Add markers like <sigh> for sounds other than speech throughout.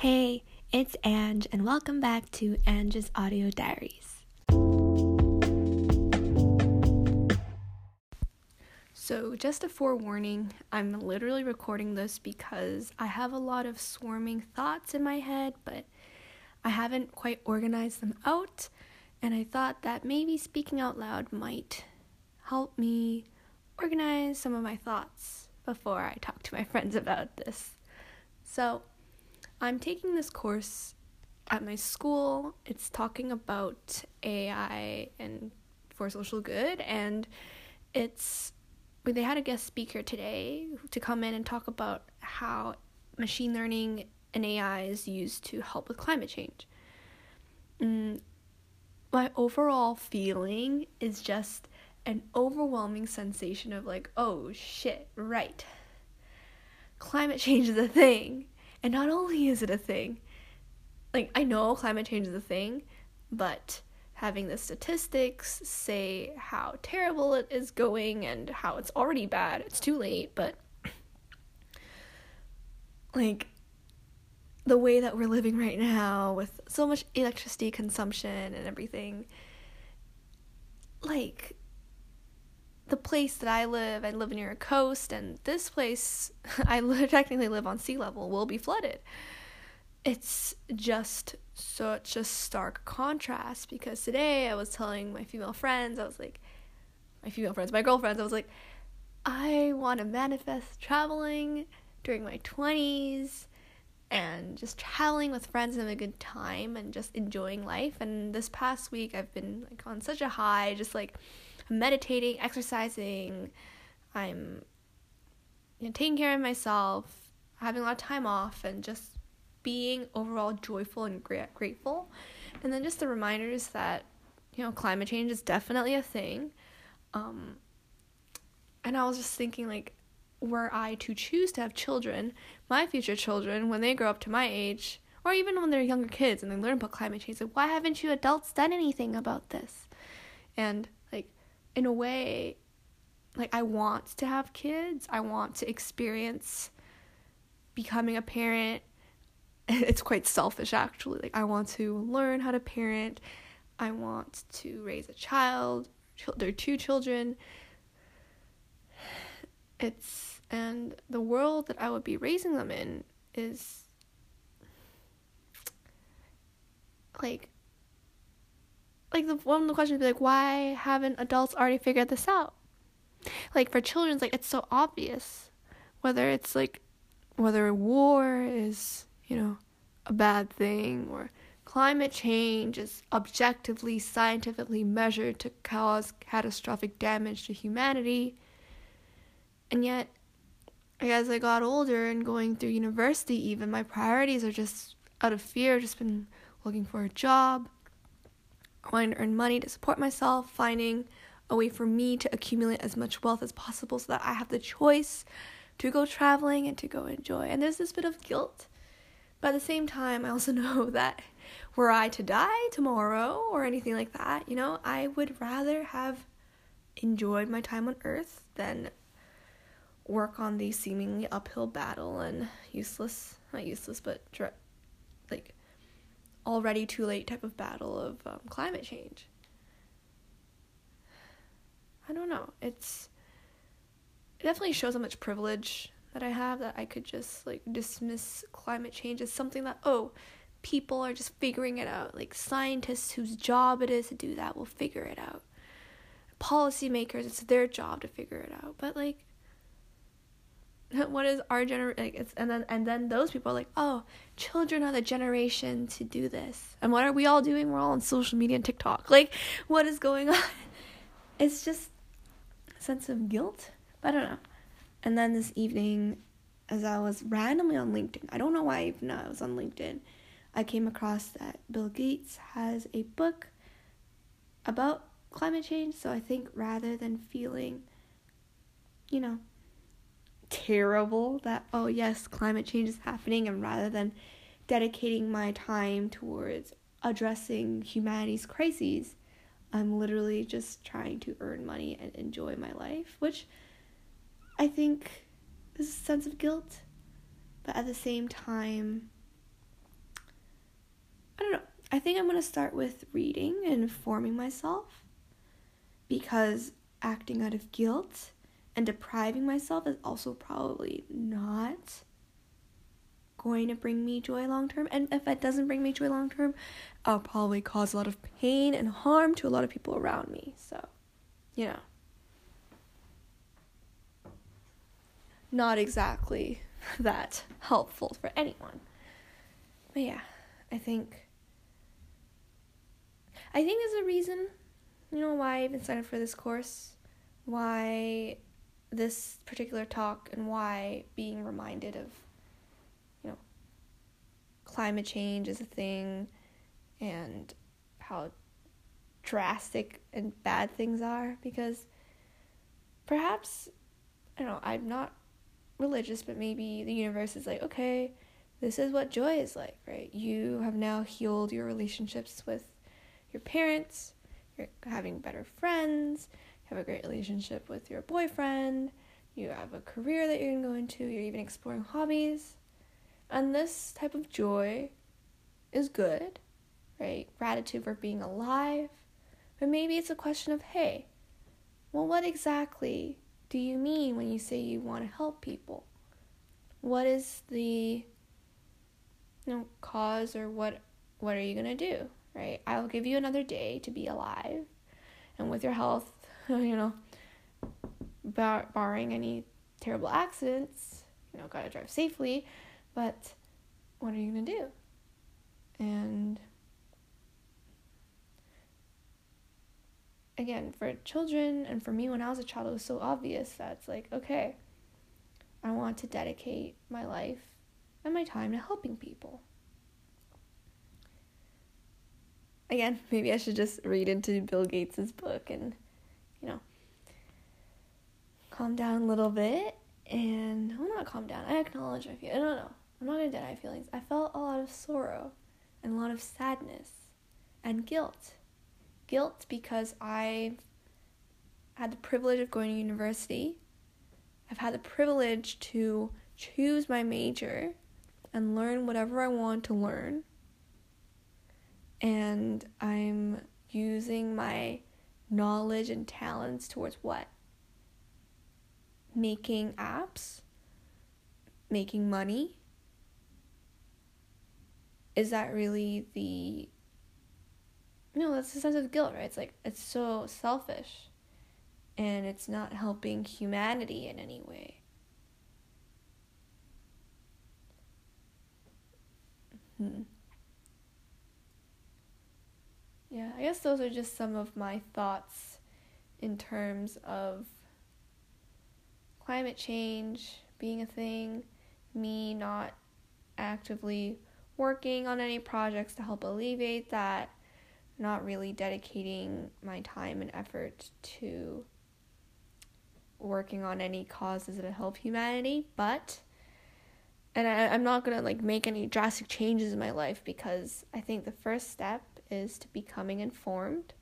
Hey, it's Ange, and welcome back to Ange's Audio Diaries. So, just a forewarning, I'm literally recording this because I have a lot of swarming thoughts in my head, but I haven't quite organized them out, and I thought that maybe speaking out loud might help me organize some of my thoughts before I talk to my <laughs> friends about this. So, I'm taking this course at my school. It's talking about AI and for social good, and it's they had a guest speaker today to come in and talk about how machine learning and AI is used to help with climate change. Mm, my overall feeling is just an overwhelming sensation of like, oh shit, right. Climate change is a thing. And not only is it a thing, like I know climate change is a thing, but having the statistics say how terrible it is going and how it's already bad, it's too late, but like the way that we're living right now with so much electricity consumption and everything like the place that I live, I live near a coast, and this place, <laughs> I <laughs> technically live on sea level, will be flooded. It's just such a stark contrast because today I was telling my female friends, I was like, my female friends, my girlfriends, I was like, I want to manifest traveling during my 20s and just traveling with friends and having a good time and just enjoying life. And this past week, I've been like on such a high, just like meditating, exercising. I'm you know, taking care of myself, having a lot of time off, and just being overall joyful and gra- grateful. And then just the reminders that you know climate change is definitely a thing. Um, and I was just thinking like were I to choose to have children, my future children, when they grow up to my age, or even when they're younger kids and they learn about climate change, like why haven't you adults done anything about this? And in a way, like I want to have kids. I want to experience becoming a parent. <laughs> It's quite selfish actually. Like I want to learn how to parent. I want to raise a child. There are two children. <sighs> It's and the world that I would be raising them in is like like the one of the questions would be like, why haven't adults already figured this out? Like for children, it's like it's so obvious. Whether it's like whether war is, you know, a bad thing or climate change is objectively scientifically measured to cause catastrophic damage to humanity. And yet as I got older and going through university even my priorities are just out of fear just been looking for a job wanting to earn money to support myself, finding a way for me to accumulate as much wealth as possible so that I have the choice to go traveling and to go enjoy. And there's this bit of guilt. But at the same time, I also <laughs> know that were I to die tomorrow or anything like that, you know, I would rather have enjoyed my time on earth than work on the seemingly uphill battle and useless, not useless, but already too late type of battle of um, climate change. I don't know. It's it definitely shows how much privilege that I have that I could just like dismiss climate change as something that oh, people are just figuring it out. Like scientists whose job it is to do that will figure it out. Policymakers, it's their job to figure it out. But like <laughs> what is our generation like it's and then and then those people are like oh children are the generation to do this. And what are we all doing? We're all on social media and tiktok. <laughs> Like what is going on? <laughs> It's just a sense of guilt i don't know. And then this evening as i was randomly on linkedin i don't know why even i was on linkedin i came across that bill gates has a book about climate change. So i think rather than feeling you know terrible that, oh, yes, climate change is happening, and rather than dedicating my time towards addressing humanity's crises, I'm literally just trying to earn money and enjoy my life, which I think is a sense of guilt. But at the same time, I don't know. I think I'm going to start with reading and informing myself because acting out of guilt and depriving myself is also probably not going to bring me joy long term. And if it doesn't bring me joy long term, I'll probably cause a lot of pain and harm to a lot of people around me. So, you know. Not exactly <laughs> that helpful for anyone. But yeah, I think I think there's a reason, you know, why I even signed up for this course, why this particular talk, and why being reminded of, you know, climate change is a thing, and how drastic and bad things are. Because perhaps, I don't know, I'm not religious, but maybe the universe is like, okay, this is what joy is like, right? You have now healed your relationships with your parents, you're having better friends, have a great relationship with your boyfriend, you have a career that you're going to go into, you're even exploring hobbies. And this type of joy is good, right? Gratitude for being alive. But maybe it's a question of, hey, well, what exactly do you mean when you say you want to help people? What is the you know cause or what what are you going to do? right? I'll give you another day to be alive. And with your health, <laughs> you know, bar- barring any terrible accidents, you know, gotta drive safely. But what are you gonna do? And again, for children and for me when I was a child, it was so obvious that it's like, okay, I want to dedicate my life and my time to helping people. again, <laughs> maybe I should just read into Bill Gates's book and, you know, calm down a little bit. And I'm not calm down. I acknowledge my feelings. I don't know. I'm not gonna deny feelings. I felt a lot of sorrow and a lot of sadness and guilt. Guilt because I've had the privilege of going to university. I've had the privilege to choose my major and learn whatever I want to learn and I'm using my knowledge and talents towards what? Making apps? Making money? Is that really the. No, that's the sense of guilt, right? It's like, it's so selfish. And it's not helping humanity in any way. Hmm. Yeah, I guess those are just some of my thoughts in terms of climate change being a thing, me not actively working on any projects to help alleviate that, not really dedicating my time and effort to working on any causes that help humanity, but and I, I'm not gonna like make any drastic changes in my life because I think the first step is to becoming informed.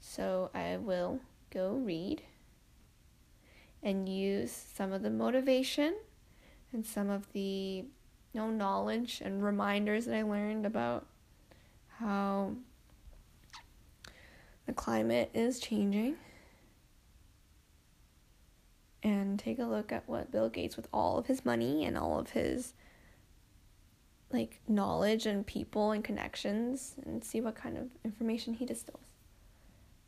So I will go read and use some of the motivation and some of the you know, knowledge and reminders that I learned about how the climate is changing and take a look at what Bill Gates, with all of his money and all of his like knowledge and people and connections and see what kind of information he distills.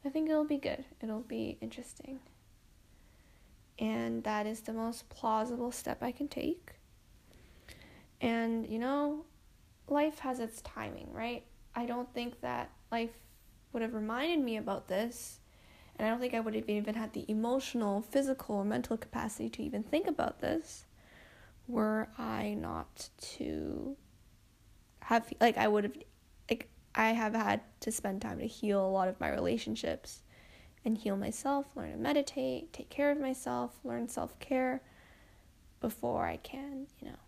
I think it'll be good. It'll be interesting. And that is the most plausible step I can take. And you know, life has its timing, right? I don't think that life would have reminded me about this. And I don't think I would have even had the emotional, physical, or mental capacity to even think about this were I not to have like I would have like I have had to spend time to heal a lot of my relationships and heal myself, learn to meditate, take care of myself, learn self-care before I can, you know,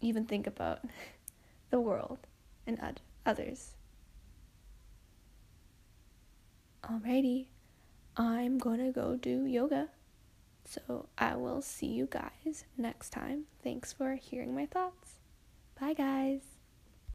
even think about <laughs> the world and others. Alrighty, I'm gonna go do yoga. So I will see you guys next time. Thanks for hearing my thoughts. Bye, guys.